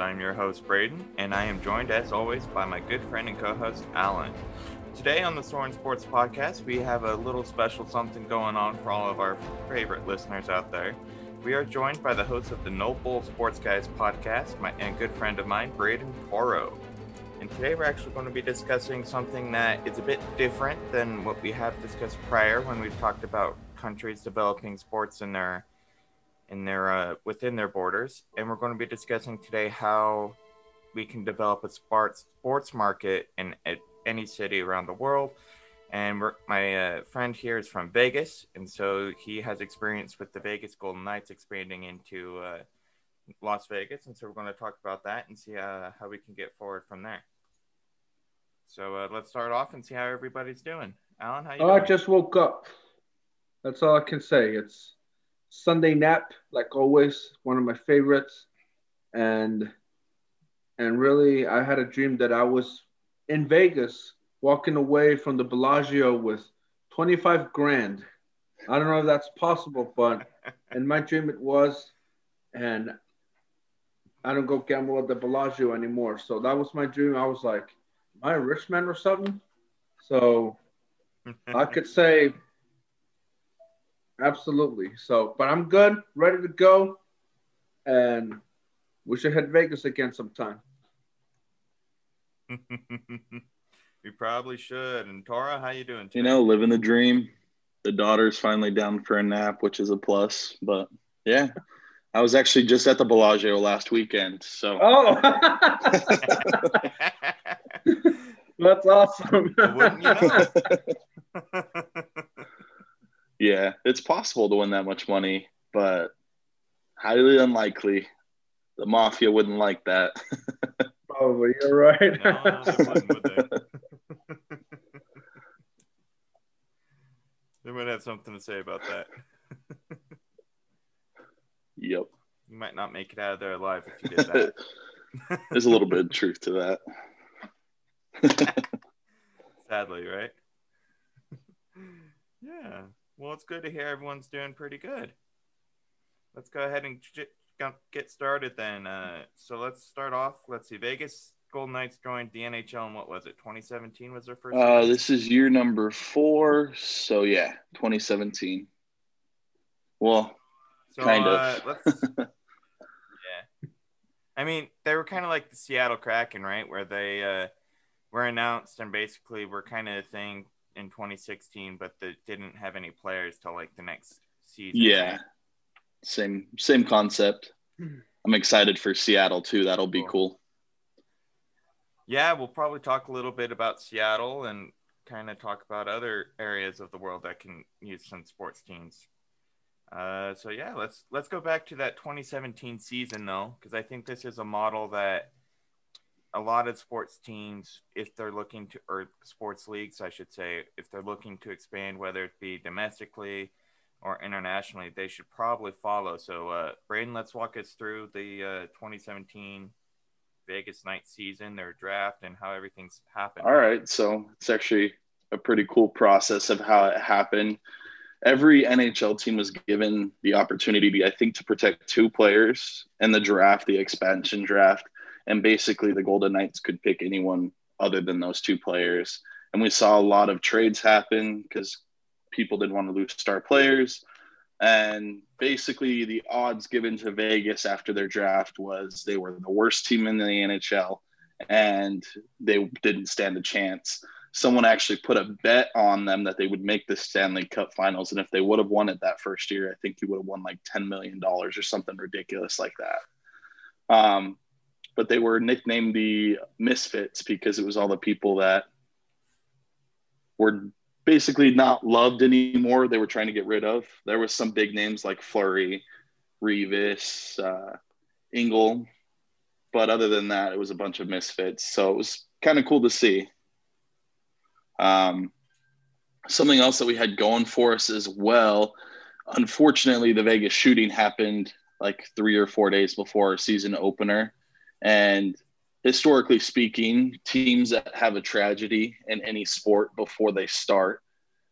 I'm your host, Braden, and I am joined, as always, by my good friend and co host, Alan. Today on the Soaring Sports Podcast, we have a little special something going on for all of our favorite listeners out there. We are joined by the host of the No Bull Sports Guys podcast, my and good friend of mine, Braden Toro. And today we're actually going to be discussing something that is a bit different than what we have discussed prior when we've talked about countries developing sports in their in their uh, within their borders, and we're going to be discussing today how we can develop a sports sports market in any city around the world. And my uh, friend here is from Vegas, and so he has experience with the Vegas Golden Knights expanding into uh, Las Vegas, and so we're going to talk about that and see uh, how we can get forward from there. So uh, let's start off and see how everybody's doing. Alan, how you? Oh, I just woke up. That's all I can say. It's Sunday nap, like always, one of my favorites. And and really, I had a dream that I was in Vegas, walking away from the Bellagio with 25 grand. I don't know if that's possible, but in my dream it was. And I don't go gamble at the Bellagio anymore. So that was my dream. I was like, am I a rich man or something? So I could say Absolutely. So, but I'm good, ready to go, and we should hit Vegas again sometime. we probably should. And Tara, how you doing? Today? You know, living the dream. The daughter's finally down for a nap, which is a plus. But yeah, I was actually just at the Bellagio last weekend. So. Oh. That's awesome. Wouldn't you know? Yeah, it's possible to win that much money, but highly unlikely. The mafia wouldn't like that. Probably, you're right. no, they might have something to say about that. yep. You might not make it out of there alive if you did that. There's a little bit of truth to that. Sadly, right? yeah. Well, it's good to hear everyone's doing pretty good. Let's go ahead and get started then. Uh, so let's start off. Let's see. Vegas Golden Knights joined the NHL in what was it? 2017 was their first. Uh, this is year number four. So yeah, 2017. Well, so, kind uh, of. yeah. I mean, they were kind of like the Seattle Kraken, right? Where they uh, were announced and basically were kind of a thing in 2016, but they didn't have any players till like the next season. Yeah, same same concept. I'm excited for Seattle too. That'll be cool. cool. Yeah, we'll probably talk a little bit about Seattle and kind of talk about other areas of the world that can use some sports teams. Uh, so yeah, let's let's go back to that 2017 season though, because I think this is a model that a lot of sports teams, if they're looking to, or sports leagues, I should say, if they're looking to expand, whether it be domestically or internationally, they should probably follow. So, uh, Braden, let's walk us through the uh, 2017 Vegas night season, their draft, and how everything's happened. All right. So, it's actually a pretty cool process of how it happened. Every NHL team was given the opportunity, I think, to protect two players in the draft, the expansion draft and basically the Golden Knights could pick anyone other than those two players. And we saw a lot of trades happen because people didn't want to lose star players. And basically, the odds given to Vegas after their draft was they were the worst team in the NHL and they didn't stand a chance. Someone actually put a bet on them that they would make the Stanley Cup finals. And if they would have won it that first year, I think you would have won like $10 million or something ridiculous like that. Um, but they were nicknamed the Misfits because it was all the people that were basically not loved anymore. They were trying to get rid of. There was some big names like Fleury, Reaves, uh, Engel, but other than that, it was a bunch of misfits. So it was kind of cool to see. Um, something else that we had going for us as well. Unfortunately, the Vegas shooting happened like three or four days before our season opener. And historically speaking, teams that have a tragedy in any sport before they start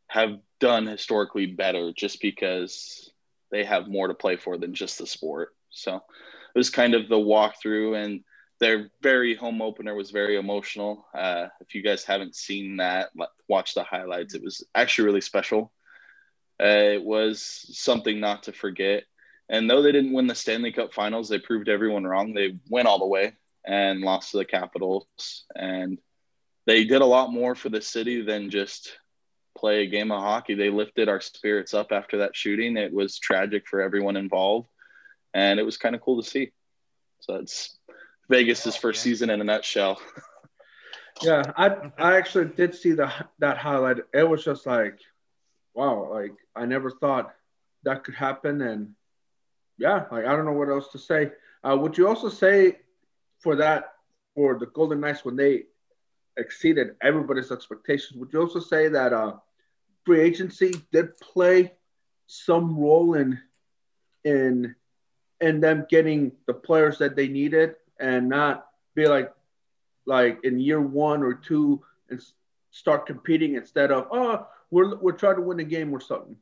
have done historically better just because they have more to play for than just the sport. So it was kind of the walkthrough, and their very home opener was very emotional. Uh, if you guys haven't seen that, watch the highlights. It was actually really special. Uh, it was something not to forget. And though they didn't win the Stanley Cup Finals, they proved everyone wrong. They went all the way and lost to the Capitals, and they did a lot more for the city than just play a game of hockey. They lifted our spirits up after that shooting. It was tragic for everyone involved, and it was kind of cool to see. So it's Vegas's oh, first season in a nutshell. yeah, I I actually did see the that highlight. It was just like, wow, like I never thought that could happen, and yeah, like I don't know what else to say. Uh, would you also say for that for the Golden Knights when they exceeded everybody's expectations? Would you also say that uh, free agency did play some role in in in them getting the players that they needed and not be like like in year one or two and start competing instead of oh we're we're trying to win a game or something.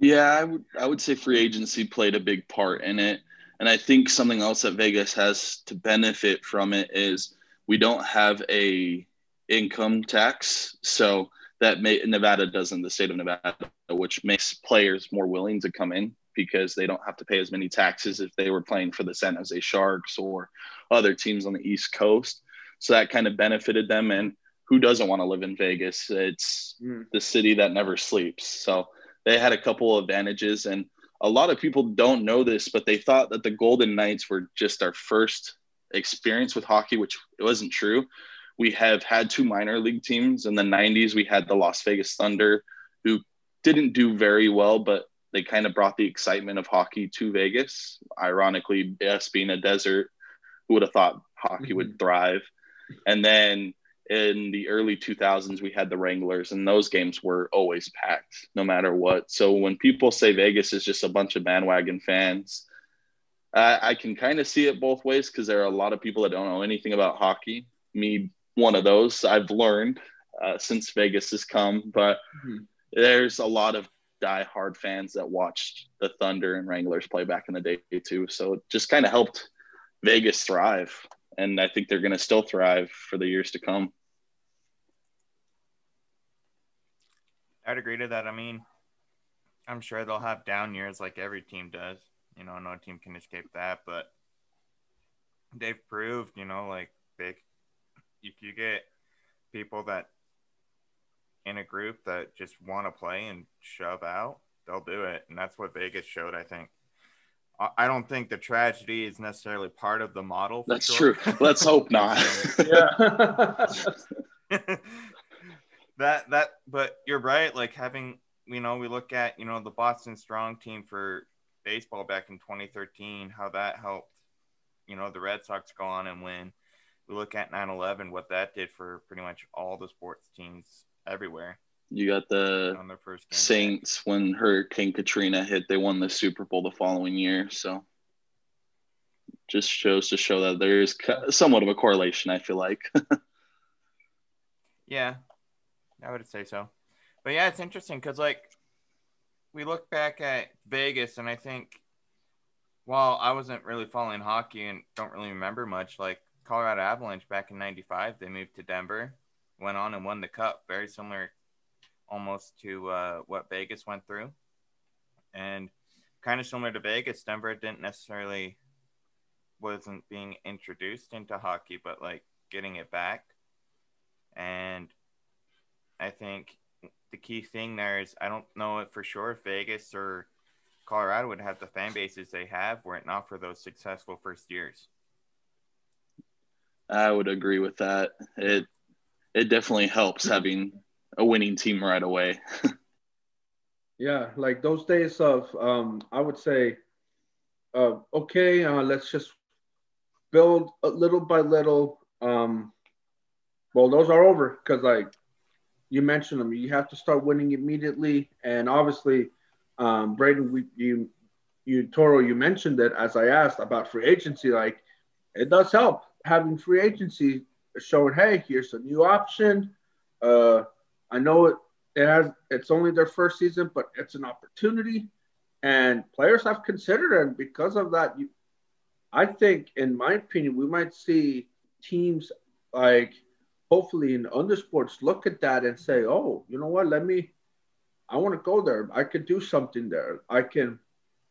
Yeah, I would I would say free agency played a big part in it. And I think something else that Vegas has to benefit from it is we don't have a income tax. So that may, Nevada does in the state of Nevada, which makes players more willing to come in because they don't have to pay as many taxes if they were playing for the San Jose Sharks or other teams on the East Coast. So that kind of benefited them. And who doesn't want to live in Vegas? It's mm. the city that never sleeps. So they had a couple of advantages. And a lot of people don't know this, but they thought that the Golden Knights were just our first experience with hockey, which it wasn't true we have had two minor league teams in the 90s we had the las vegas thunder who didn't do very well but they kind of brought the excitement of hockey to vegas ironically us being a desert who would have thought hockey would mm-hmm. thrive and then in the early 2000s we had the wranglers and those games were always packed no matter what so when people say vegas is just a bunch of bandwagon fans I can kind of see it both ways because there are a lot of people that don't know anything about hockey me one of those I've learned uh, since Vegas has come. But mm-hmm. there's a lot of die-hard fans that watched the Thunder and Wranglers play back in the day too. So it just kind of helped Vegas thrive. And I think they're going to still thrive for the years to come. I'd agree to that. I mean, I'm sure they'll have down years like every team does. You know, no team can escape that, but they've proved, you know, like they if you get people that in a group that just want to play and shove out, they'll do it, and that's what Vegas showed. I think. I don't think the tragedy is necessarily part of the model. That's sure. true. Let's hope not. yeah. that that, but you're right. Like having, you know, we look at you know the Boston Strong team for baseball back in 2013, how that helped, you know, the Red Sox go on and win we look at 9-11 what that did for pretty much all the sports teams everywhere you got the on their first saints back. when hurricane katrina hit they won the super bowl the following year so just shows to show that there is somewhat of a correlation i feel like yeah i would say so but yeah it's interesting because like we look back at vegas and i think while i wasn't really following hockey and don't really remember much like Colorado Avalanche back in 95. They moved to Denver, went on and won the cup. Very similar almost to uh, what Vegas went through. And kind of similar to Vegas, Denver didn't necessarily wasn't being introduced into hockey, but like getting it back. And I think the key thing there is I don't know it for sure if Vegas or Colorado would have the fan bases they have were it not for those successful first years. I would agree with that. It it definitely helps having a winning team right away. yeah, like those days of um, I would say, uh, okay, uh, let's just build a little by little. Um, well, those are over because like you mentioned them, you have to start winning immediately, and obviously, um, Braden, we, you you Toro, you mentioned it as I asked about free agency, like it does help having free agency showing, hey, here's a new option. Uh, I know it, it has it's only their first season, but it's an opportunity, and players have considered it. And because of that, you I think, in my opinion, we might see teams like hopefully in under sports look at that and say, oh, you know what? Let me, I want to go there. I could do something there. I can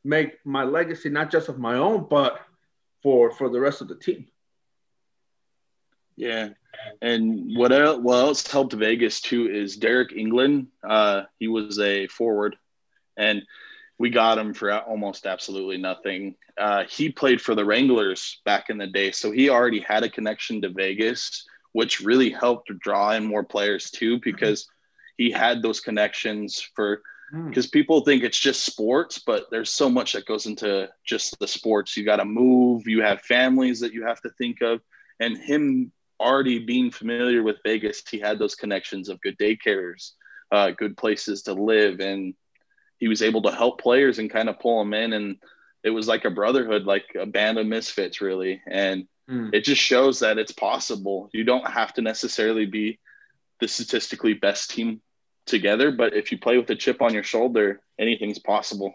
make my legacy not just of my own, but for for the rest of the team. Yeah, and what else, what else helped Vegas too is Deryk Engelland. Uh, he was a forward, and we got him for almost absolutely nothing. Uh, he played for the Wranglers back in the day, so he already had a connection to Vegas, which really helped draw in more players too, because he had those connections for. Because hmm. people think it's just sports, but there's so much that goes into just the sports. You got to move. You have families that you have to think of, and him already being familiar with Vegas, he had those connections of good daycares, uh, good places to live, and he was able to help players and kind of pull them in and it was like a brotherhood like a band of misfits really and mm. it just shows that it's possible you don't have to necessarily be the statistically best team together but if you play with a chip on your shoulder anything's possible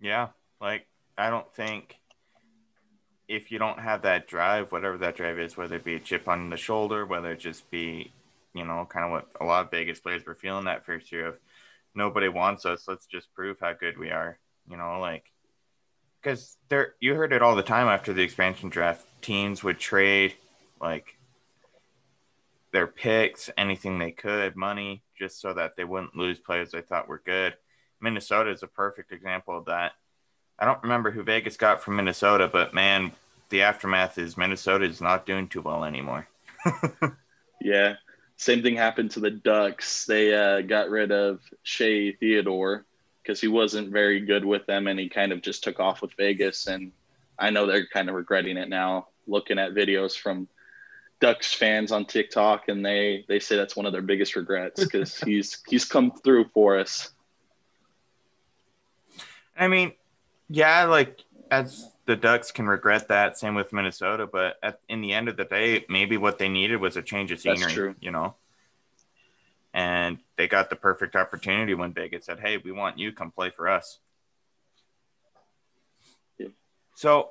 yeah like i don't think if you don't have that drive whatever that drive is whether it be a chip on the shoulder whether it just be you know, kind of what a lot of Vegas players were feeling that first year of nobody wants us. Let's just prove how good we are. You know, like because there you heard it all the time after the expansion draft. Teams would trade like their picks, anything they could, money, just so that they wouldn't lose players they thought were good. Minnesota is a perfect example of that. I don't remember who Vegas got from Minnesota, but man, the aftermath is Minnesota is not doing too well anymore. yeah, same thing happened to the Ducks. They uh, got rid of Shea Theodore because he wasn't very good with them, and he kind of just took off with Vegas. And I know they're kind of regretting it now, looking at videos from Ducks fans on TikTok, and they they say that's one of their biggest regrets because he's he's come through for us. I mean, yeah, like as the Ducks can regret that. Same with Minnesota, but at, in the end of the day, maybe what they needed was a change of scenery. You know, and they got the perfect opportunity when Vegas said, "Hey, we want you. Come play for us." Yeah. So,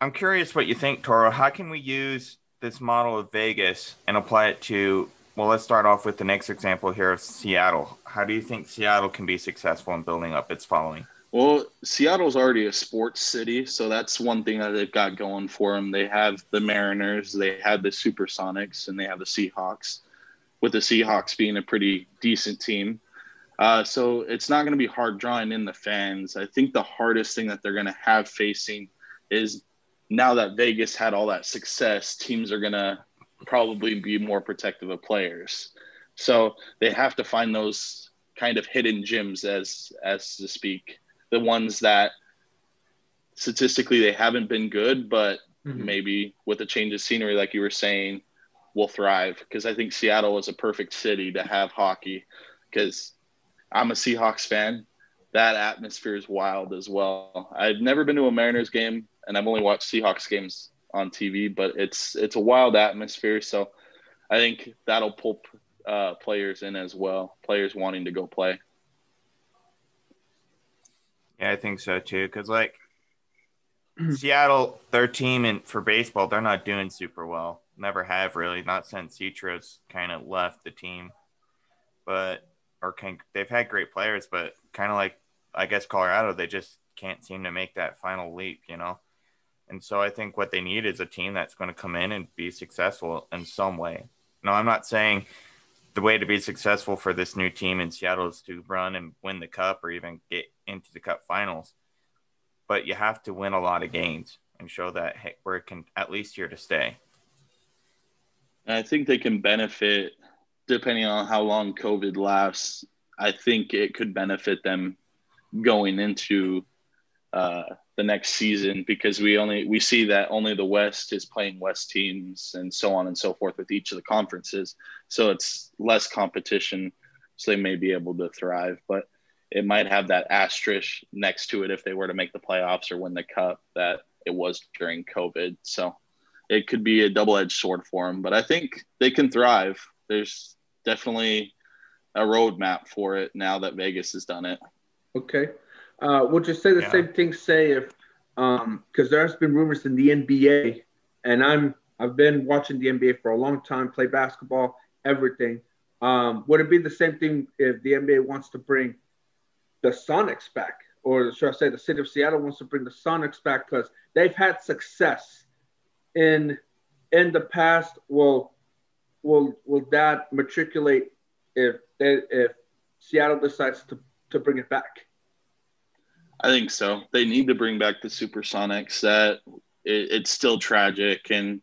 I'm curious what you think, Toro. How can we use this model of Vegas and apply it to? Well, let's start off with the next example here of Seattle. How do you think Seattle can be successful in building up its following? Well, Seattle's already a sports city, so that's one thing that they've got going for them. They have the Mariners, they have the Supersonics, and they have the Seahawks, with the Seahawks being a pretty decent team. Uh, so it's not going to be hard drawing in the fans. I think the hardest thing that they're going to have facing is now that Vegas had all that success, teams are going to probably be more protective of players. So they have to find those kind of hidden gems, as as to speak the ones that statistically they haven't been good, but mm-hmm. maybe with a change of scenery, like you were saying, will thrive. Because I think Seattle is a perfect city to have hockey. Because I'm a Seahawks fan. That atmosphere is wild as well. I've never been to a Mariners game, and I've only watched Seahawks games on TV, but it's it's a wild atmosphere. So I think that'll pull uh, players in as well. Players wanting to go play. Yeah, I think so too. Because like Seattle, their team and for baseball, they're not doing super well. Never have really, not since Ichiro's kind of left the team. But or can they've had great players, but kind of like I guess Colorado, they just can't seem to make that final leap, you know. And so I think what they need is a team that's going to come in and be successful in some way. No, I'm not saying the way to be successful for this new team in Seattle is to run and win the cup or even get into the cup finals. But you have to win a lot of games and show that hey, we're at least here to stay. I think they can benefit depending on how long COVID lasts. I think it could benefit them going into uh, the next season because we only we see that only the West is playing West teams and so on and so forth with each of the conferences. So it's less competition, so they may be able to thrive. But it might have that asterisk next to it if they were to make the playoffs or win the cup that it was during COVID. So it could be a double-edged sword for them. But I think they can thrive. There's definitely a roadmap for it now that Vegas has done it. Okay. Uh, would you say the Yeah. same thing? Say if, um, because there has been rumors in the NBA, and I'm I've been watching the NBA for a long time, play basketball, everything. Um, would it be the same thing if the NBA wants to bring the Sonics back, or should I say the city of Seattle wants to bring the Sonics back because they've had success in in the past? Will will will that matriculate if if Seattle decides to to bring it back? I think so. They need to bring back the Supersonics. That it, it's still tragic, and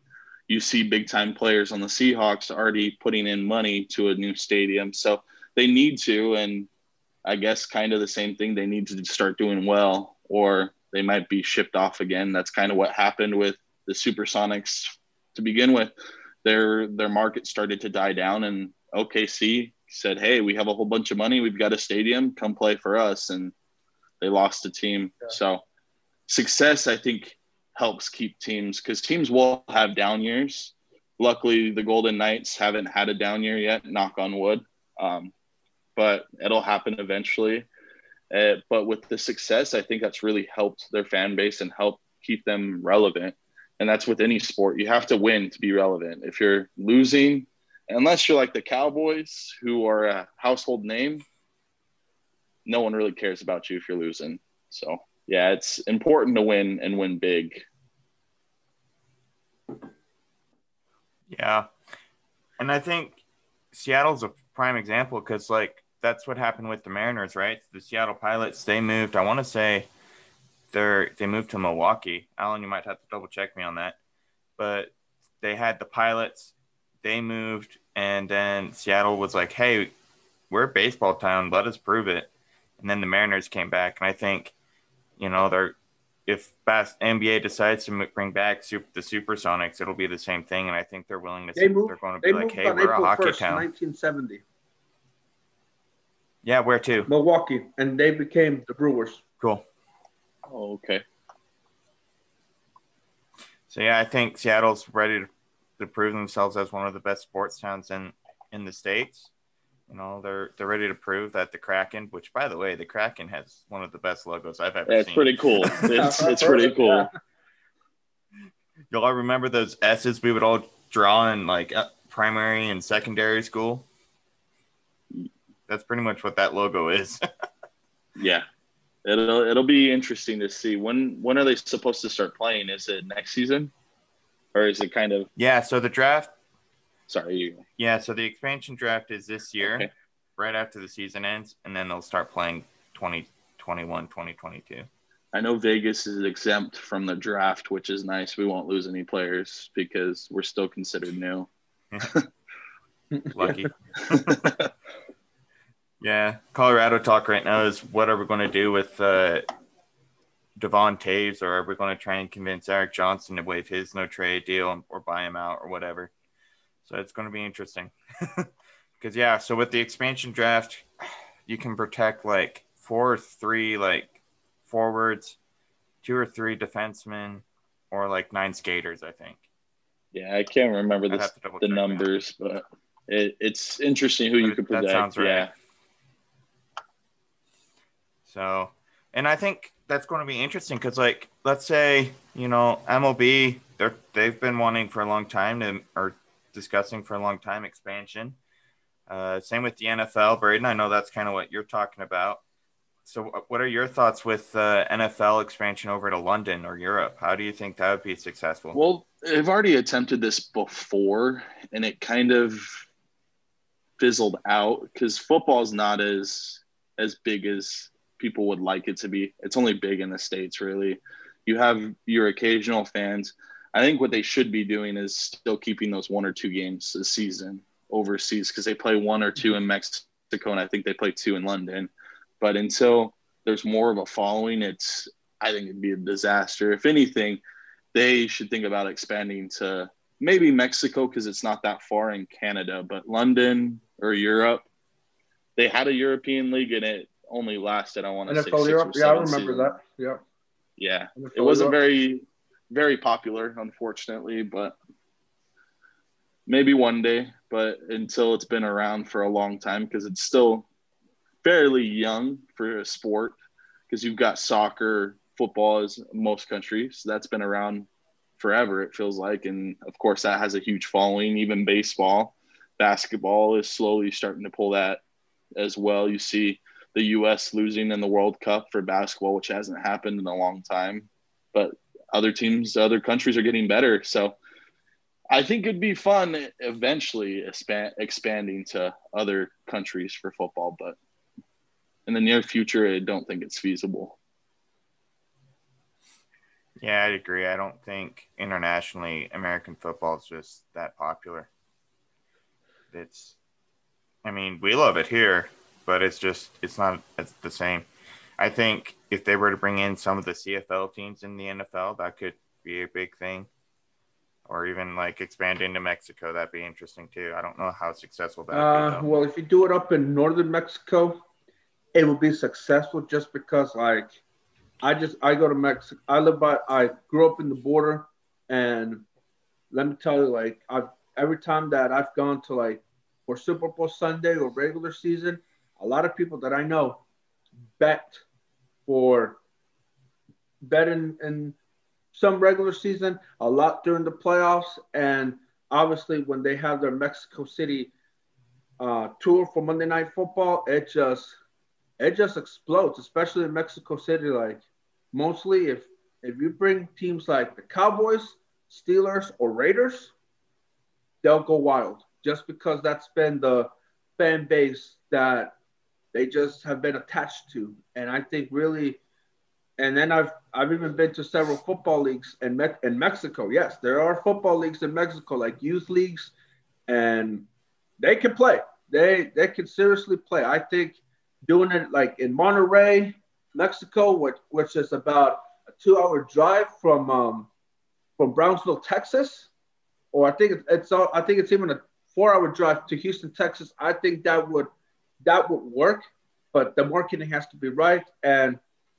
you see big time players on the Seahawks already putting in money to a new stadium. So they need to, and I guess kind of the same thing. They need to start doing well, or they might be shipped off again. That's kind of what happened with the Supersonics to begin with. Their their market started to die down, and OKC said, "Hey, we have a whole bunch of money. We've got a stadium. Come play for us." And they lost a team. Yeah. So success, I think, helps keep teams because teams will have down years. Luckily, the Golden Knights haven't had a down year yet. Knock on wood. Um, but it'll happen eventually. Uh, but with the success, I think that's really helped their fan base and helped keep them relevant. And that's with any sport. You have to win to be relevant. If you're losing, unless you're like the Cowboys, who are a household name, no one really cares about you if you're losing. So, yeah, it's important to win and win big. Yeah. And I think Seattle's a prime example because, like, that's what happened with the Mariners, right? The Seattle Pilots, they moved, I want to say they're, they moved to Milwaukee. Alan, you might have to double check me on that. But they had the Pilots, they moved, and then Seattle was like, hey, we're a baseball town. Let us prove it. And then the Mariners came back. And I think, you know, they're, if bas- NBA decides to m- bring back super, the Supersonics, it'll be the same thing. And I think they're willing to. They moved. they're going to They be like, "Hey, we're April a hockey 1st, town." 1970, Yeah, where to? Milwaukee, and they became the Brewers. Cool. Oh, okay. So yeah, I think Seattle's ready to, to prove themselves as one of the best sports towns in in the states. You know, they're they're ready to prove that the Kraken, which by the way, the Kraken has one of the best logos I've ever That's seen. pretty cool. It's, it's pretty cool. Y'all remember those S's we would all draw in like uh, primary and secondary school? That's pretty much what that logo is. Yeah. It'll it'll be interesting to see when when are they supposed to start playing? Is it next season, or is it kind of yeah, so the draft sorry? You, Yeah, so the expansion draft is this year, Okay. right after the season ends, and then they'll start playing 2021, 2022. I know Vegas is exempt from the draft, which is nice. We won't lose any players because we're still considered new. Lucky. yeah, Colorado talk right now is what are we going to do with uh, Devon Toews, or are we going to try and convince Erik Johnson to waive his no trade deal or buy him out or whatever? So it's going to be interesting. Because yeah, so with the expansion draft, you can protect like four or three like forwards, two or three defensemen, or like nine skaters. I think. Yeah, I can't remember the, check that. numbers, but it, it's interesting who you But could that predict. sounds right. Yeah, So, and I think that's going to be interesting because, like, let's say you know MLB, they're they've been wanting for a long time to or discussing for a long time expansion. Uh, same with the NFL, Braden. I know that's kind of what you're talking about. So, what are your thoughts with uh, NFL expansion over to London or Europe? How do you think that would be successful? Well, they've already attempted this before, and it kind of fizzled out because football is not as as big as people would like it to be. It's only big in the states, really. You have your occasional fans. I think what they should be doing is still keeping those one or two games a season overseas because they play one or two in Mexico, and I think they play two in London. But until there's more of a following, it's I think it'd be a disaster. If anything, they should think about expanding to maybe Mexico because it's not that far in Canada, but London or Europe. They had a European league and it only lasted, I want to say, six NFL or Europe. Yeah, I remember seasons. that. Yeah. Yeah, NFL it wasn't Europe. very, very popular, unfortunately, but maybe one day. But until it's been around for a long time, because it's still fairly young for a sport, because you've got soccer, football as most countries. That's been around forever, it feels like. And of course, that has a huge following, even baseball. Basketball is slowly starting to pull that as well. You see the U.S. losing in the World Cup for basketball, which hasn't happened in a long time. But other teams, other countries are getting better. So I think it'd be fun eventually expand, expanding to other countries for football. But in the near future, I don't think it's feasible. Yeah, I'd agree. I don't think internationally American football is just that popular. It's, I mean, we love it here, but it's just it's not it's the same. I think if they were to bring in some of the CFL teams in the NFL, that could be a big thing. Or even like expand into Mexico, that'd be interesting too. I don't know how successful that. Uh, well, if you do it up in northern Mexico, it will be successful just because like I just I go to Mexico. I live by I grew up in the border, and let me tell you, like I've every time that I've gone to like for Super Bowl Sunday or regular season, a lot of people that I know bet for bet in, in some regular season, a lot during the playoffs, and obviously when they have their Mexico City uh, tour for Monday Night Football, it just it just explodes, especially in Mexico City. Like mostly, if if you bring teams like the Cowboys, Steelers, or Raiders, they'll go wild. Just because that's been the fan base that they just have been attached to, and I think really. And then I've I've even been to several football leagues in Me- in Mexico. Yes, there are football leagues in Mexico, like youth leagues, and they can play. They they can seriously play. I think doing it like in Monterrey, Mexico, which which is about a two-hour drive from um, from Brownsville, Texas, or I think it's, it's I think it's even a four-hour drive to Houston, Texas. I think that would that would work, but the marketing has to be right. And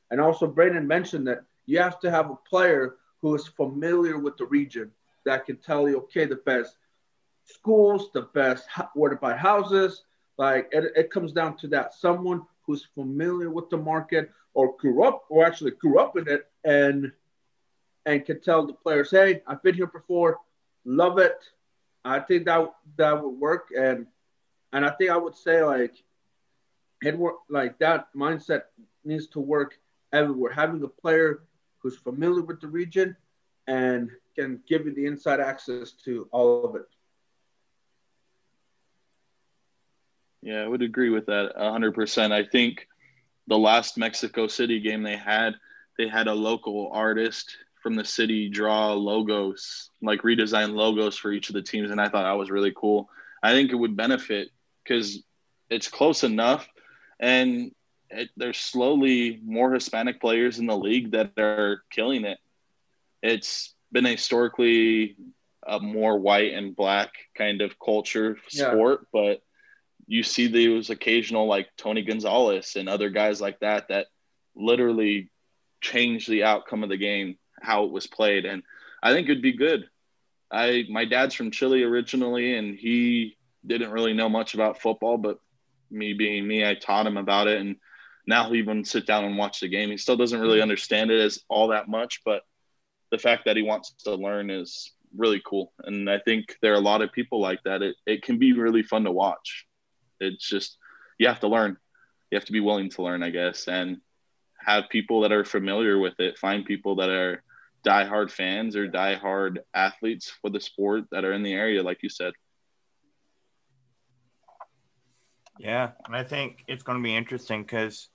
and also Brandon mentioned that you have to have a player who is familiar with the region that can tell you, okay, the best schools, the best where to buy houses, like it, it comes down to that. Someone who's familiar with the market or grew up or actually grew up in it and and can tell the players, hey, I've been here before, love it. I think that that would work. And and I think I would say like it work like that mindset needs to work everywhere. Having a player who's familiar with the region and can give you the inside access to all of it. Yeah, I would agree with that 100%. I think the last Mexico City game they had, they had a local artist from the city draw logos, like redesign logos for each of the teams. And I thought that was really cool. I think it would benefit because it's close enough and it, there's slowly more Hispanic players in the league that are killing it. It's been historically a more white and black kind of culture sport, yeah. but you see those occasional like Tony Gonzalez and other guys like that that literally change the outcome of the game, how it was played. And I think it'd be good. I my dad's from Chile originally and he didn't really know much about football, but me being me, I taught him about it and now he even sit down and watch the game. He still doesn't really mm-hmm. understand it as all that much, but the fact that he wants to learn is really cool. And I think there are a lot of people like that. It, it can be really fun to watch. It's just you have to learn. You have to be willing to learn, I guess, and have people that are familiar with it. Find people that are diehard fans or diehard athletes for the sport that are in the area, like you said. Yeah, and I think it's going to be interesting because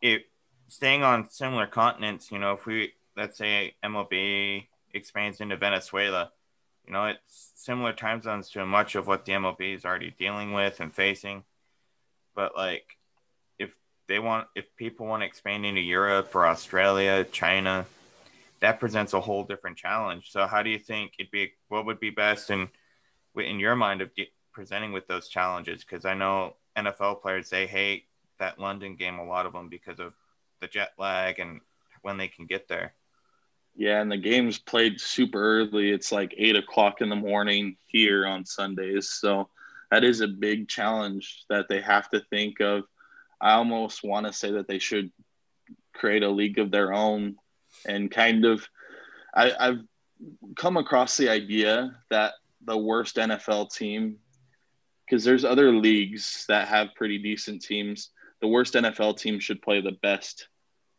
it staying on similar continents. You know, if we let's say MLB expands into Venezuela, you know, it's similar time zones to much of what the MLB is already dealing with and facing. But like, if they want, if people want to expand into Europe or Australia, China, that presents a whole different challenge. So, how do you think it'd be? What would be best in in your mind of presenting with those challenges? Because I know NFL players they hate that London game, a lot of them because of the jet lag and when they can get there. Yeah, and the game's played super early. It's like eight o'clock in the morning here on Sundays. So that is a big challenge that they have to think of. I almost want to say that they should create a league of their own and kind of I, I've come across the idea that the worst NFL team, because there's other leagues that have pretty decent teams. The worst NFL team should play the best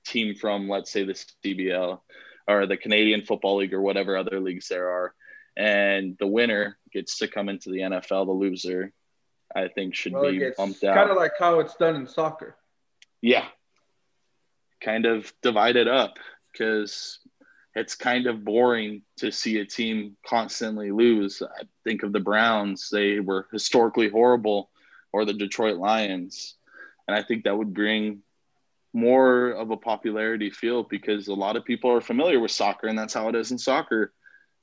team from, let's say, the CBL or the Canadian Football League or whatever other leagues there are. And the winner gets to come into the NFL. The loser, I think, should well, be bumped out. Kind of like how it's done in soccer. Yeah. Kind of divided up because it's kind of boring to see a team constantly lose. I think of the Browns, they were historically horrible, or the Detroit Lions. And I think that would bring more of a popularity feel because a lot of people are familiar with soccer, and that's how it is in soccer.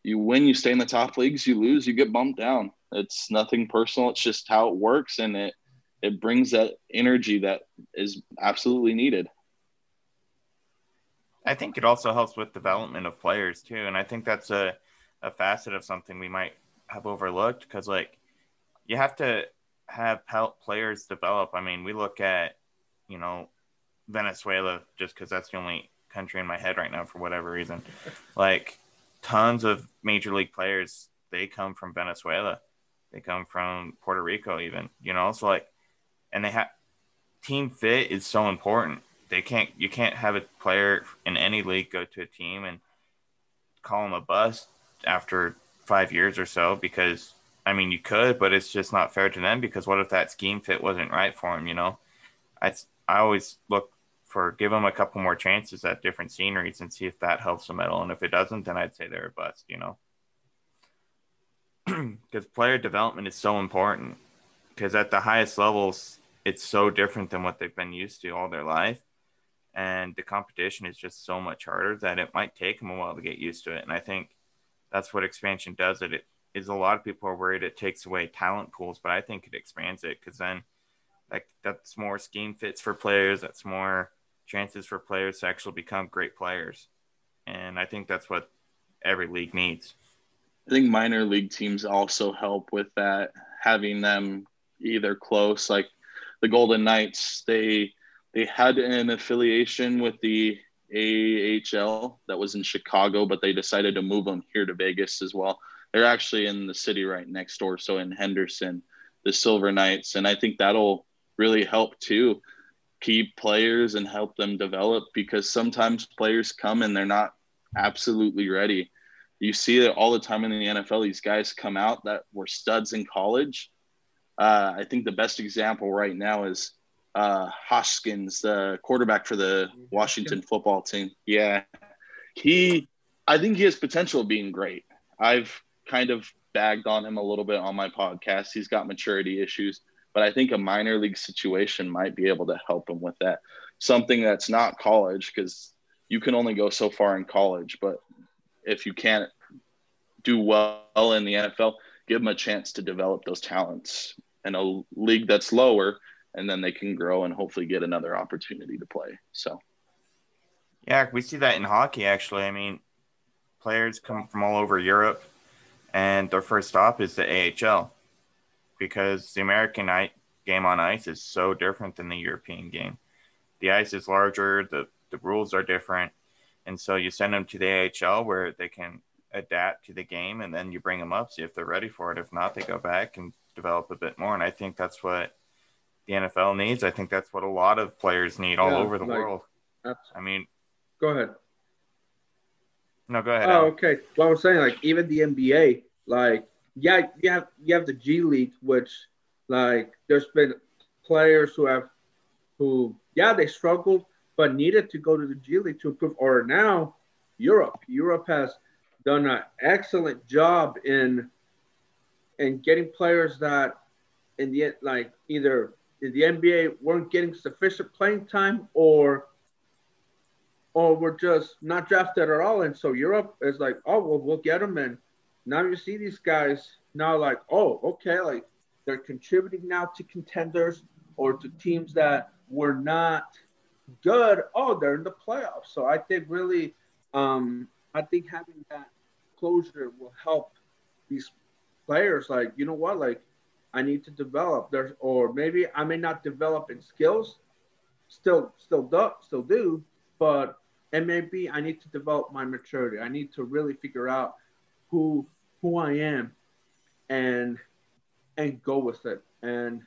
You win, you stay in the top leagues, you lose, you get bumped down. It's nothing personal, it's just how it works, and it it brings that energy that is absolutely needed. I think it also helps with development of players too, and I think that's a a facet of something we might have overlooked because like you have to have help players develop. I mean, we look at you know Venezuela just because that's the only country in my head right now for whatever reason. Like tons of major league players, they come from Venezuela. They come from Puerto Rico, even you know. So like, and they have team fit is so important they can't you can't have a player in any league go to a team and call him a bust after five years or so because I mean you could, but it's just not fair to them because what if that scheme fit wasn't right for him? You know, I I always look for give them a couple more chances at different sceneries and see if that helps them at all. And if it doesn't, then I'd say they're a bust. You know, because player development is so important because at the highest levels it's so different than what they've been used to all their life and the competition is just so much harder that it might take them a while to get used to it. And I think that's what expansion does. It, it is a lot of people are worried it takes away talent pools, but I think it expands it because then like that's more scheme fits for players. That's more chances for players to actually become great players. And I think that's what every league needs. I think minor league teams also help with that, having them either close, like the Golden Knights, they they had an affiliation with the AHL that was in Chicago, but they decided to move them here to Vegas as well. They're actually in the city right next door, so in Henderson, the Silver Knights, and I think that'll really help too keep players and help them develop because sometimes players come and they're not absolutely ready. You see it all the time in the NFL. These guys come out that were studs in college. Uh, I think the best example right now is uh, Haskins, the quarterback for the Washington football team. Yeah, he, I think he has potential of being great. I've kind of bagged on him a little bit on my podcast. He's got maturity issues, but I think a minor league situation might be able to help him with that. Something that's not college because you can only go so far in college, but if you can't do well in the NFL, give him a chance to develop those talents in a league that's lower and then they can grow and hopefully get another opportunity to play. So, yeah, we see that in hockey actually. I mean, players come from all over Europe, and their first stop is the AHL because the American game on ice is so different than the European game. The ice is larger, the, the rules are different. And so you send them to the AHL where they can adapt to the game and then you bring them up, see if they're ready for it. If not, they go back and develop a bit more. And I think that's what the NFL needs. I think that's what a lot of players need all yeah, over the like, world. I mean, go ahead. No, go ahead. Oh, Alan. okay. Well, I was saying, like, even the NBA, like, yeah, you have you have the G League, which, like, there's been players who have, who, yeah, they struggled, but needed to go to the G League to improve. Or now, Europe. Europe has done an excellent job in, in getting players that, in the end, like, either the NBA weren't getting sufficient playing time or or were just not drafted at all. And so Europe is like, oh, well, we'll get them. And now you see these guys now like, oh, okay, like they're contributing now to contenders or to teams that were not good. Oh, they're in the playoffs. So I think really, um, I think having that closure will help these players. Like, you know what, like I need to develop. There's or maybe I may not develop in skills, still still do still do, but it may be I need to develop my maturity. I need to really figure out who who I am and and go with it. And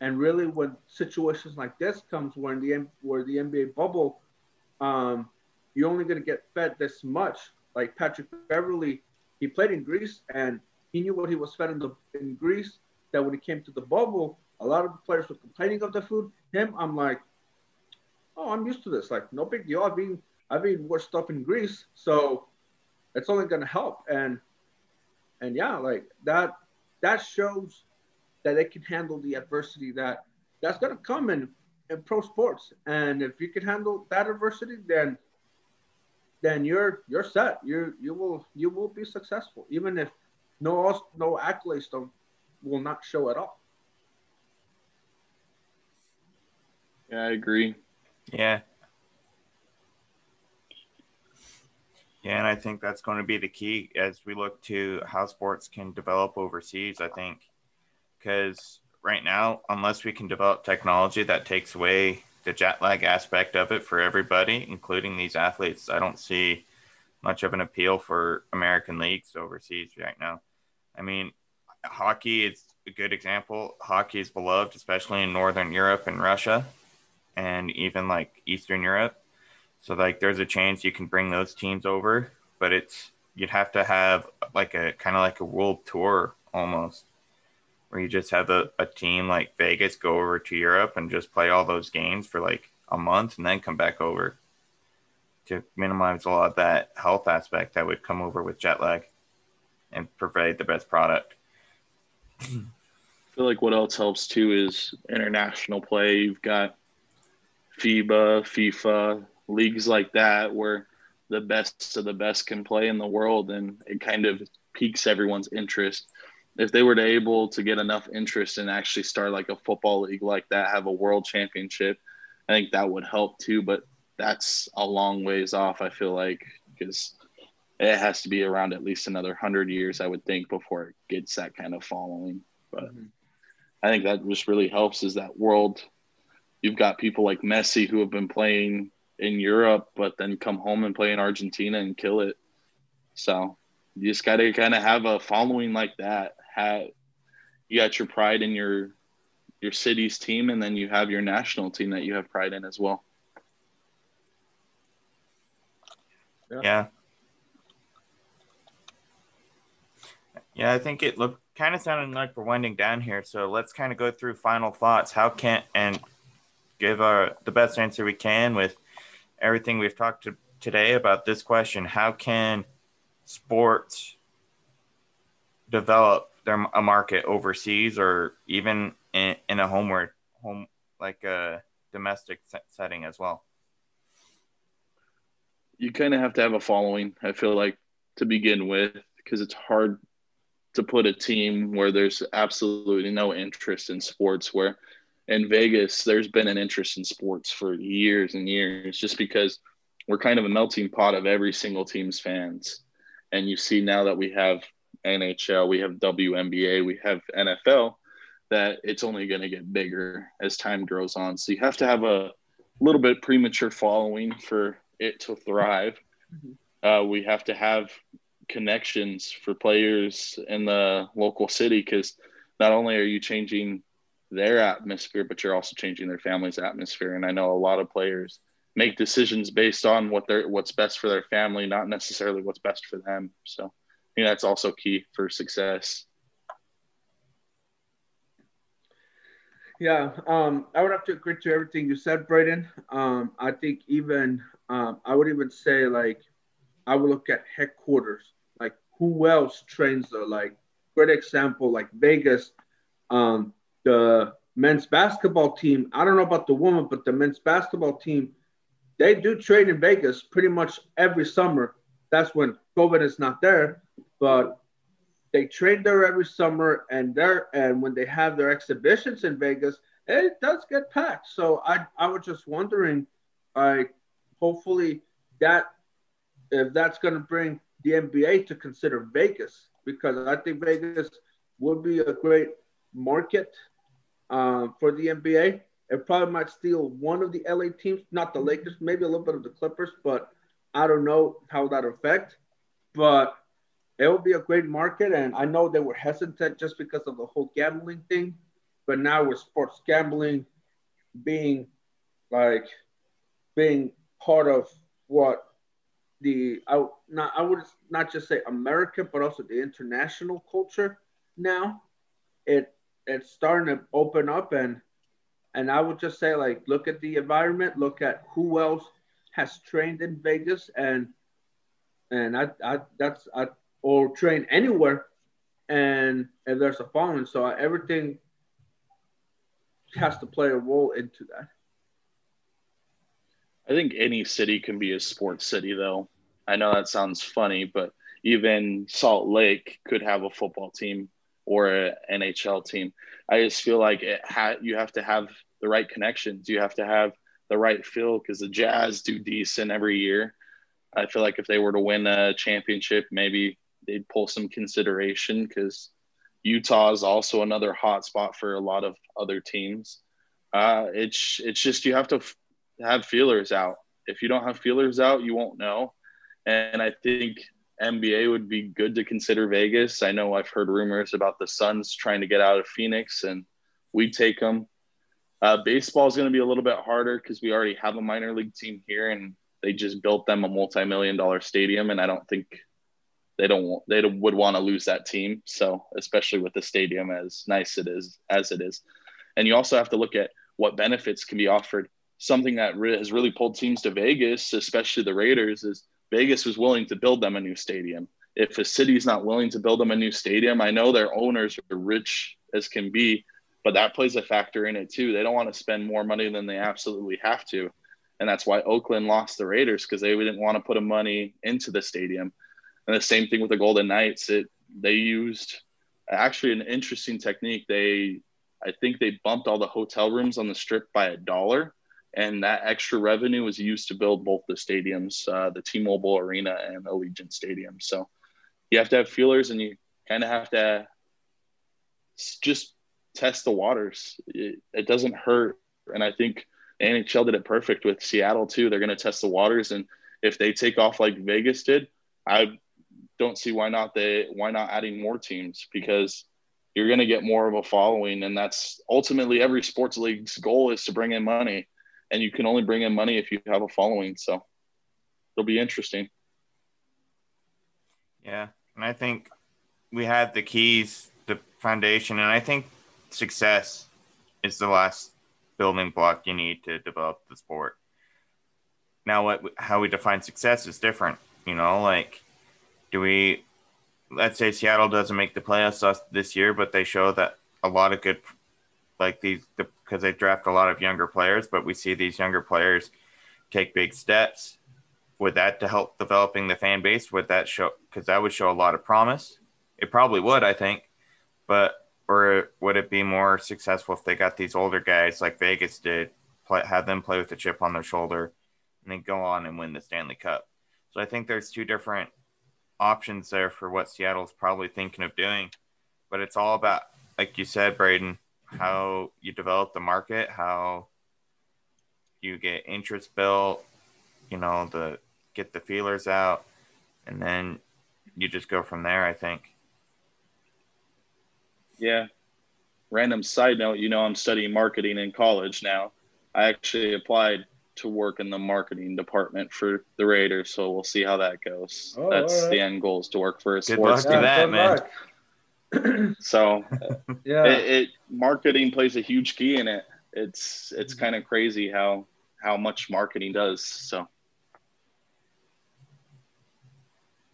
and really when situations like this comes where in the where the NBA bubble um, you're only going to get fed this much. Like Patrick Beverley, he played in Greece and he knew what he was fed in the in Greece. That when it came to the bubble, a lot of players were complaining of the food. Him, I'm like, oh, I'm used to this. Like, no big deal. I've been, I've been worse stuff in Greece, so it's only going to help. And and yeah, like that that shows that they can handle the adversity that that's going to come in in pro sports. And if you can handle that adversity, then then you're you're set. You you will you will be successful, even if no no accolades don't will not show at all. Yeah, I agree. Yeah. Yeah, and I think that's going to be the key as we look to how sports can develop overseas. I think because right now, unless we can develop technology that takes away the jet lag aspect of it for everybody, including these athletes, I don't see much of an appeal for American leagues overseas right now. I mean, hockey is a good example. Hockey is beloved, especially in Northern Europe and Russia, and even like Eastern Europe. So like, there's a chance you can bring those teams over, but it's you'd have to have like a kind of like a world tour almost where you just have a, a team like Vegas go over to Europe and just play all those games for like a month and then come back over to minimize a lot of that health aspect that would come over with jet lag and provide the best product. I feel like what else helps too is international play. You've got FIBA, FIFA, leagues like that where the best of the best can play in the world and it kind of piques everyone's interest if they were to able to get enough interest and actually start like a football league like that, have a world championship, I think that would help too. But that's a long ways off. I feel like because it has to be around at least another hundred years, I would think, before it gets that kind of following. But mm-hmm. I think that just really helps is that world. You've got people like Messi who have been playing in Europe, but then come home and play in Argentina and kill it. So you just got to kind of have a following like that have you got your pride in your your city's team and then you have your national team that you have pride in as well yeah yeah, yeah i think it looked kind of sounding like we're winding down here so let's kind of go through final thoughts. How can and give our the best answer we can with everything we've talked to today about this question. How can sports develop their a market overseas or even in, in a homeward home like a domestic setting as well? You kind of have to have a following i feel like to begin with because it's hard to put a team where there's absolutely no interest in sports where in vegas there's been an interest in sports for years and years just because we're kind of a melting pot of every single team's fans and you see now that we have NHL, we have WNBA, we have NFL, that it's only going to get bigger as time grows on. So you have to have a little bit premature following for it to thrive. Mm-hmm. Uh, we have to have connections for players in the local city because not only are you changing their atmosphere, but you're also changing their family's atmosphere. And I know a lot of players make decisions based on what they're what's best for their family, not necessarily what's best for them. So I think that's also key for success. Yeah, um, I would have to agree to everything you said, Braden. Um, I think even um, I would even say like I would look at headquarters, who else trains there. Like great example, like Vegas, um, the men's basketball team. I don't know about the woman, but the men's basketball team, they do train in Vegas pretty much every summer. That's when COVID is not there but they train there every summer and there and when they have their exhibitions in Vegas, it does get packed. So I I was just wondering, I hopefully that if that's going to bring the NBA to consider Vegas because I think Vegas would be a great market uh, for the NBA It probably might steal one of the LA teams, not the Lakers, maybe a little bit of the Clippers, but I don't know how that affect. But it will be a great market, and I know they were hesitant just because of the whole gambling thing, but now with sports gambling being like being part of what the I not I would not just say American, but also the international culture now. It it's starting to open up and and I would just say like look at the environment, look at who else has trained in Vegas and and I, I that's I or train anywhere and and there's a following. So everything has to play a role into that. I think any city can be a sports city, though. I know that sounds funny, but even Salt Lake could have a football team or an NHL team. I just feel like it ha- you have to have the right connections. You have to have the right feel because the Jazz do decent every year. I feel like if they were to win a championship, maybe they'd pull some consideration because Utah is also another hot spot for a lot of other teams. Uh, it's it's just you have to f- have feelers out. If you don't have feelers out, you won't know. And I think NBA would be good to consider Vegas. I know I've heard rumors about the Suns trying to get out of Phoenix, and we take them. Uh, baseball is going to be a little bit harder because we already have a minor league team here, and they just built them a multi-million dollar stadium, and I don't think they don't they would want to lose that team. So especially with the stadium as nice it is as it is, and you also have to look at what benefits can be offered. Something that re- has really pulled teams to Vegas, especially the Raiders, is Vegas was willing to build them a new stadium. If a city's not willing to build them a new stadium, I know their owners are rich as can be, but that plays a factor in it too. They don't want to spend more money than they absolutely have to. And that's why Oakland lost the Raiders because they didn't want to put a money into the stadium. And the same thing with the Golden Knights. It they used actually an interesting technique. They I think they bumped all the hotel rooms on the strip by a dollar, and that extra revenue was used to build both the stadiums, uh, the T-Mobile Arena and Allegiant Stadium. So you have to have feelers, and you kind of have to just test the waters. It, it doesn't hurt, and I think NHL did it perfect with Seattle too. They're going to test the waters, and if they take off like Vegas did, I don't see why not they why not adding more teams because you're going to get more of a following, and that's ultimately every sports league's goal is to bring in money, and you can only bring in money if you have a following. So it'll be interesting. Yeah, and I think we had the keys, the foundation, and I think success is the last building block you need to develop the sport. Now, what how we define success is different. You know, like do we? Let's say Seattle doesn't make the playoffs this year, but they show that a lot of good, like these, because they draft a lot of younger players, but we see these younger players take big steps. Would that to help developing the fan base? Would that show? Because that would show a lot of promise. It probably would, I think, but or would it be more successful if they got these older guys like Vegas did, play, have them play with a chip on their shoulder, and then go on and win the Stanley Cup? So I think there's two different options there for what Seattle's probably thinking of doing, but it's all about, like you said, Braden, how you develop the market, how you get interest built, you know, the get the feelers out, and then you just go from there. I think. Yeah. Random side note, you know, I'm studying marketing in college now. I actually applied to work in the marketing department for the Raiders, so we'll see how that goes. Oh, That's right. the end goal is to work for a Good sports luck to that, man. so, yeah, it, it, marketing plays a huge key in it. It's it's kind of crazy how how much marketing does. So,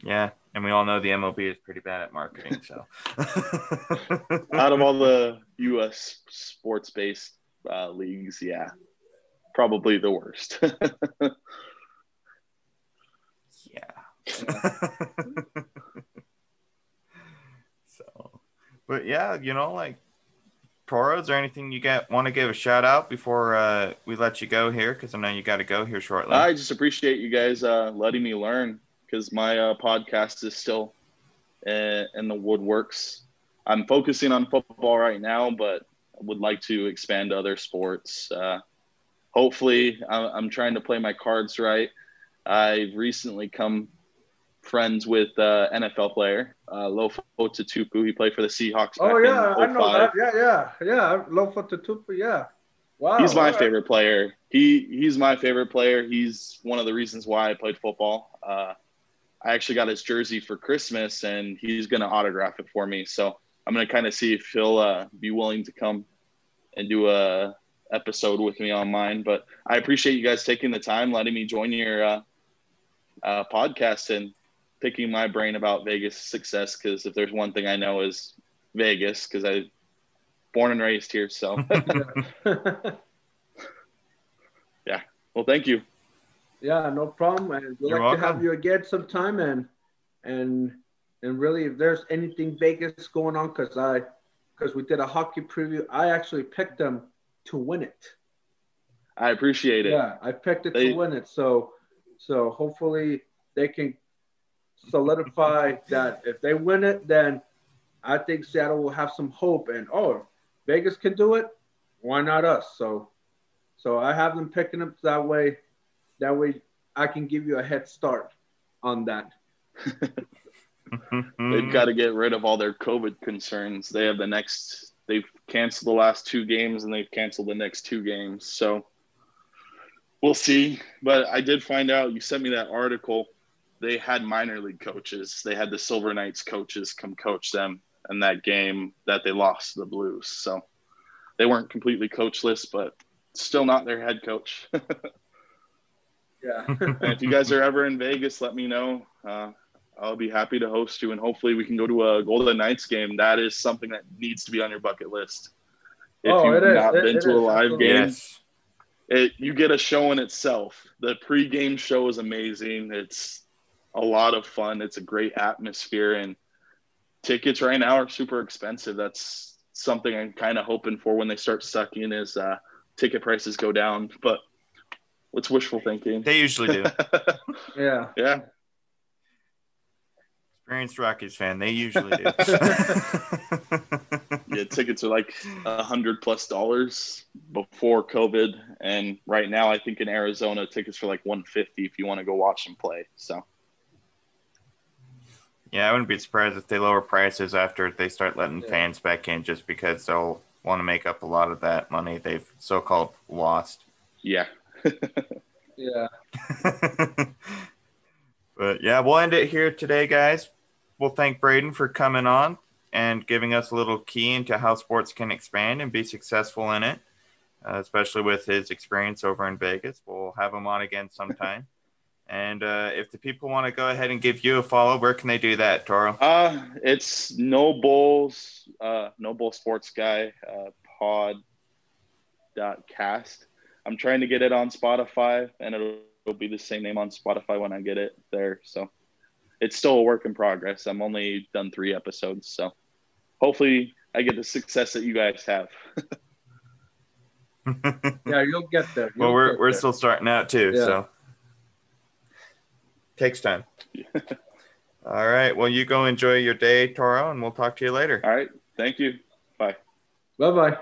yeah, and we all know the MLB is pretty bad at marketing. So, out of all the U.S. sports-based uh, leagues, yeah, probably the worst. yeah. but yeah, you know, like Toro, is there anything you got want to give a shout out before uh, we let you go here? Because I know you got to go here shortly. I just appreciate you guys uh, letting me learn because my uh, podcast is still in, in the woodworks. I'm focusing on football right now, but would like to expand to other sports. Uh, hopefully, I'm trying to play my cards right. I've recently come friends with uh, NFL player uh, Lofa Tatupu. He played for the Seahawks. Oh yeah, I know that. Yeah, yeah, yeah. Lofa Tatupu. Yeah. Wow. He's my favorite player. He he's my favorite player. He's one of the reasons why I played football. Uh, I actually got his jersey for Christmas, and he's gonna autograph it for me. So I'm gonna kind of see if he'll uh, be willing to come and do a episode with me on mine. But I appreciate you guys taking the time, letting me join your uh, uh, podcast and picking my brain about Vegas success. Because if there's one thing I know is Vegas, because I born and raised here. So, yeah. Well, thank you. Yeah, no problem. And we'd You're like welcome. to have you again sometime. And and and really, if there's anything Vegas going on, because I because we did a hockey preview, I actually picked them to win it. I appreciate it. Yeah, I picked it they, to win it. So so hopefully they can solidify that if they win it, then I think Seattle will have some hope. And oh, Vegas can do it, why not us? So, so I have them picking up that way. That way, I can give you a head start on that. they've got to get rid of all their COVID concerns. They have the next. They've canceled the last two games and they've canceled the next two games. So we'll see. But I did find out. You sent me that article. They had minor league coaches. They had the Silver Knights coaches come coach them in that game that they lost to the Blues. So they weren't completely coachless, but still not their head coach. yeah. if you guys are ever in Vegas, let me know. Uh, I'll be happy to host you, and hopefully we can go to a Golden Knights game. That is something that needs to be on your bucket list. If oh, you've not is. been it, to it a live game, yes. it you get a show in itself. The pregame show is amazing. It's a lot of fun. It's a great atmosphere, and tickets right now are super expensive. That's something I'm kind of hoping for when they start sucking is uh, ticket prices go down. But what's wishful thinking? They usually do. yeah. Yeah. Experienced Rockies fan, they usually do. yeah, tickets are like a hundred plus dollars before COVID, and right now I think in Arizona tickets for like one fifty if you want to go watch them play. So yeah, I wouldn't be surprised if they lower prices after they start letting yeah. fans back in, just because they'll want to make up a lot of that money they've so-called lost. Yeah. yeah. but yeah, we'll end it here today, guys. We'll thank Braden for coming on and giving us a little key into how sports can expand and be successful in it, uh, especially with his experience over in Vegas. We'll have him on again sometime. And uh, if the people want to go ahead and give you a follow, where can they do that, Toro? Uh, it's No Bulls, uh, No Bull Sports Guy, uh, pod dot cast. I'm trying to get it on Spotify, and it'll, it'll be the same name on Spotify when I get it there. So it's still a work in progress. I'm only done three episodes, so hopefully I get the success that you guys have. yeah, you'll get there. You'll well, we're we're there. still starting out too, yeah. so takes time. All right. Well, you go enjoy your day, Toro, and we'll talk to you later. All right. Thank you. Bye. Bye bye.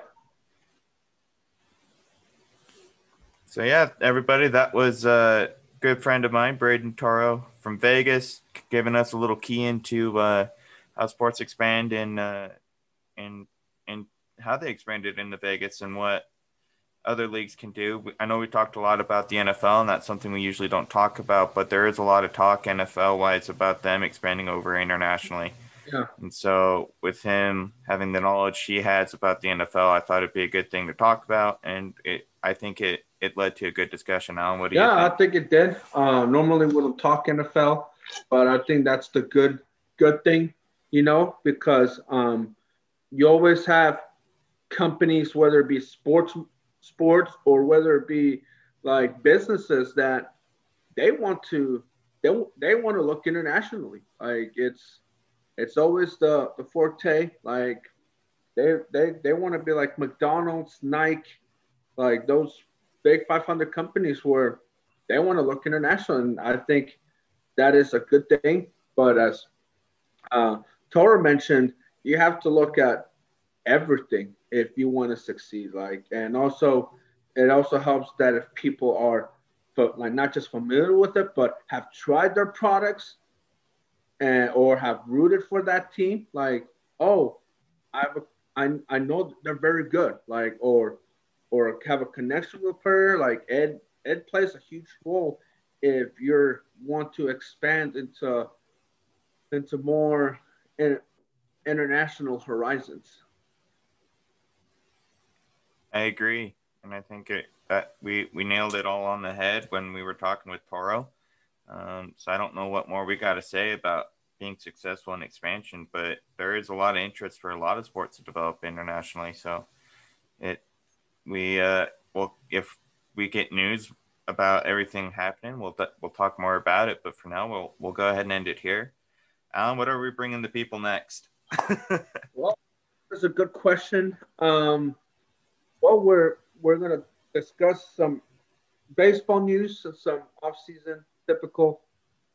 So, yeah, everybody, that was a good friend of mine, Braden Toro from Vegas, giving us a little key into uh, how sports expand and, uh, and, and how they expanded into Vegas and what other leagues can do. I know we talked a lot about the NFL, and that's something we usually don't talk about, but there is a lot of talk NFL wise about them expanding over internationally. Yeah. And so, with him having the knowledge he has about the NFL, I thought it'd be a good thing to talk about, and it, I think it it led to a good discussion. Alan, what do yeah, you? Yeah, I think it did. Uh, normally, we don't talk NFL, but I think that's the good good thing, you know, because um, you always have companies, whether it be sports sports or whether it be like businesses that they want to they, they want to look internationally. Like it's it's always the the forte. Like they they they want to be like mcdonald's nike like those big 500 companies where they want to look international. And i think that is a good thing. But as uh, Toro mentioned you have to look at everything if you want to succeed. Like, and also, it also helps that if people are, like not just familiar with it, but have tried their products, and or have rooted for that team. Like, oh, I have a, I, I know they're very good. Like, or or have a connection with a player. Like Ed Ed plays a huge role if you want to expand into into more in, international horizons. I agree, and I think it, that we we nailed it all on the head when we were talking with Toro. Um, so I don't know what more we got to say about being successful in expansion, but there is a lot of interest for a lot of sports to develop internationally. So it we uh well if we get news about everything happening, we'll we'll talk more about it. But for now, we'll we'll go ahead and end it here. Alan, what are we bringing the people next? well, that's a good question. Um, well, we're we're gonna discuss some baseball news, some off-season typical.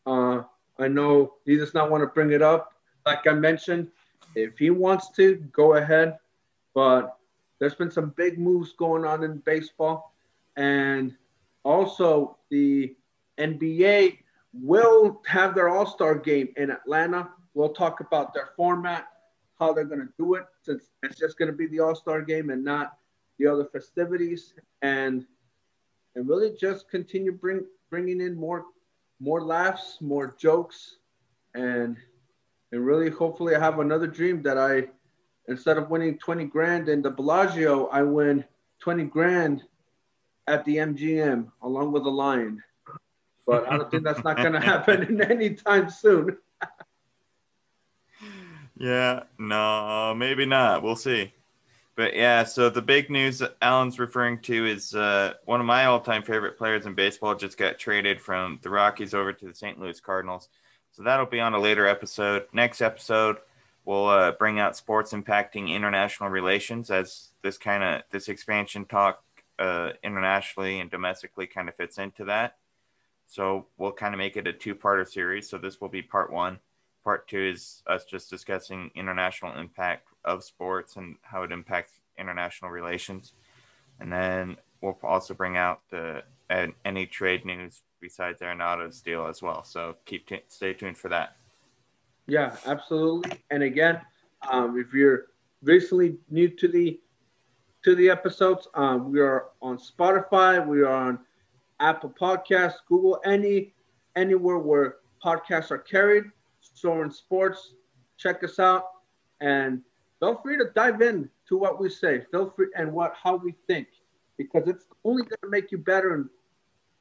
Uh, I know he does not want to bring it up. Like I mentioned, if he wants to, go ahead. But there's been some big moves going on in baseball, and also the NBA will have their All Star game in Atlanta. We'll talk about their format, how they're going to do it, since it's just going to be the All Star game and not the other festivities and and really just continue bring bringing in more more laughs, more jokes, and and really hopefully I have another dream that I instead of winning 20 grand in the Bellagio, I win 20 grand at the MGM along with the lion. But I don't think that's not going to happen anytime soon. yeah, no, maybe not. We'll see. But yeah, so the big news Alan's referring to is uh, one of my all-time favorite players in baseball just got traded from the Rockies over to the St. Louis Cardinals. So that'll be on a later episode. Next episode, we'll uh, bring out sports impacting international relations as this kind of this expansion talk uh, internationally and domestically kind of fits into that. So we'll kind of make it a two-parter series. So this will be part one. Part two is us just discussing international impact of sports and how it impacts international relations. And then we'll also bring out the any trade news besides Arenado's deal as well. So keep t- stay tuned for that. Yeah, absolutely. And again, um, if you're recently new to the to the episodes, um, we are on Spotify, we are on Apple Podcasts, Google, any anywhere where podcasts are carried. Soren Sports, check us out, and feel free to dive in to what we say. Feel free and what how we think, because it's only going to make you better. And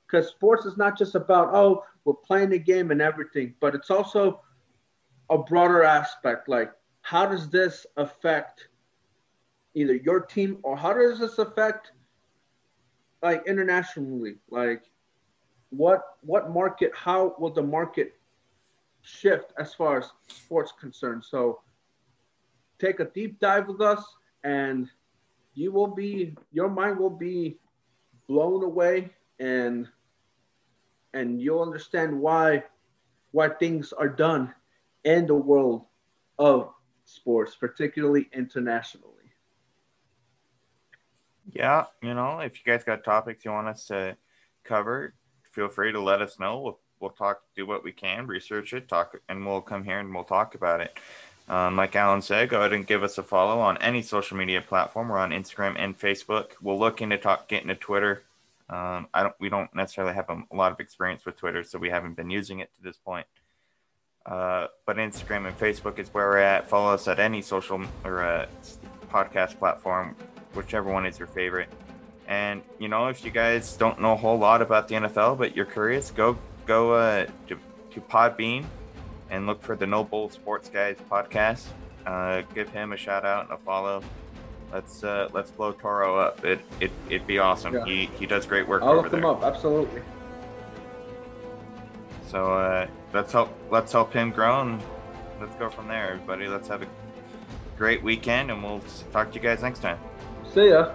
because sports is not just about oh we're playing the game and everything, but it's also a broader aspect. Like how does this affect either your team or how does this affect like internationally? Like what what market? How will the market shift as far as sports concerned? So take a deep dive with us and you will be your mind will be blown away and and you'll understand why why things are done in the world of sports particularly internationally. Yeah you know if you guys got topics you want us to cover feel free to let us know. We'll, we'll talk do what we can research it talk and we'll come here and we'll talk about it um, like Alan said, go ahead and give us a follow on any social media platform. We're on Instagram and Facebook. We'll look into talk getting to Twitter. Um, I don't. We don't necessarily have a, a, lot of experience with Twitter, so we haven't been using it to this point. Uh, but Instagram and Facebook is where we're at. Follow us at any social or uh, podcast platform, whichever one is your favorite. And you know, if you guys don't know a whole lot about the NFL, but you're curious, go go uh, to to Podbean and look for the No Bull Sports Guys podcast. Uh, give him a shout out and a follow. Let's uh, let's blow Toro up. It it it'd be awesome. Yeah. He he does great work. I'll look him up absolutely. So uh, let's help let's help him grow and let's go from there, everybody. Let's have a great weekend, and we'll talk to you guys next time. See ya.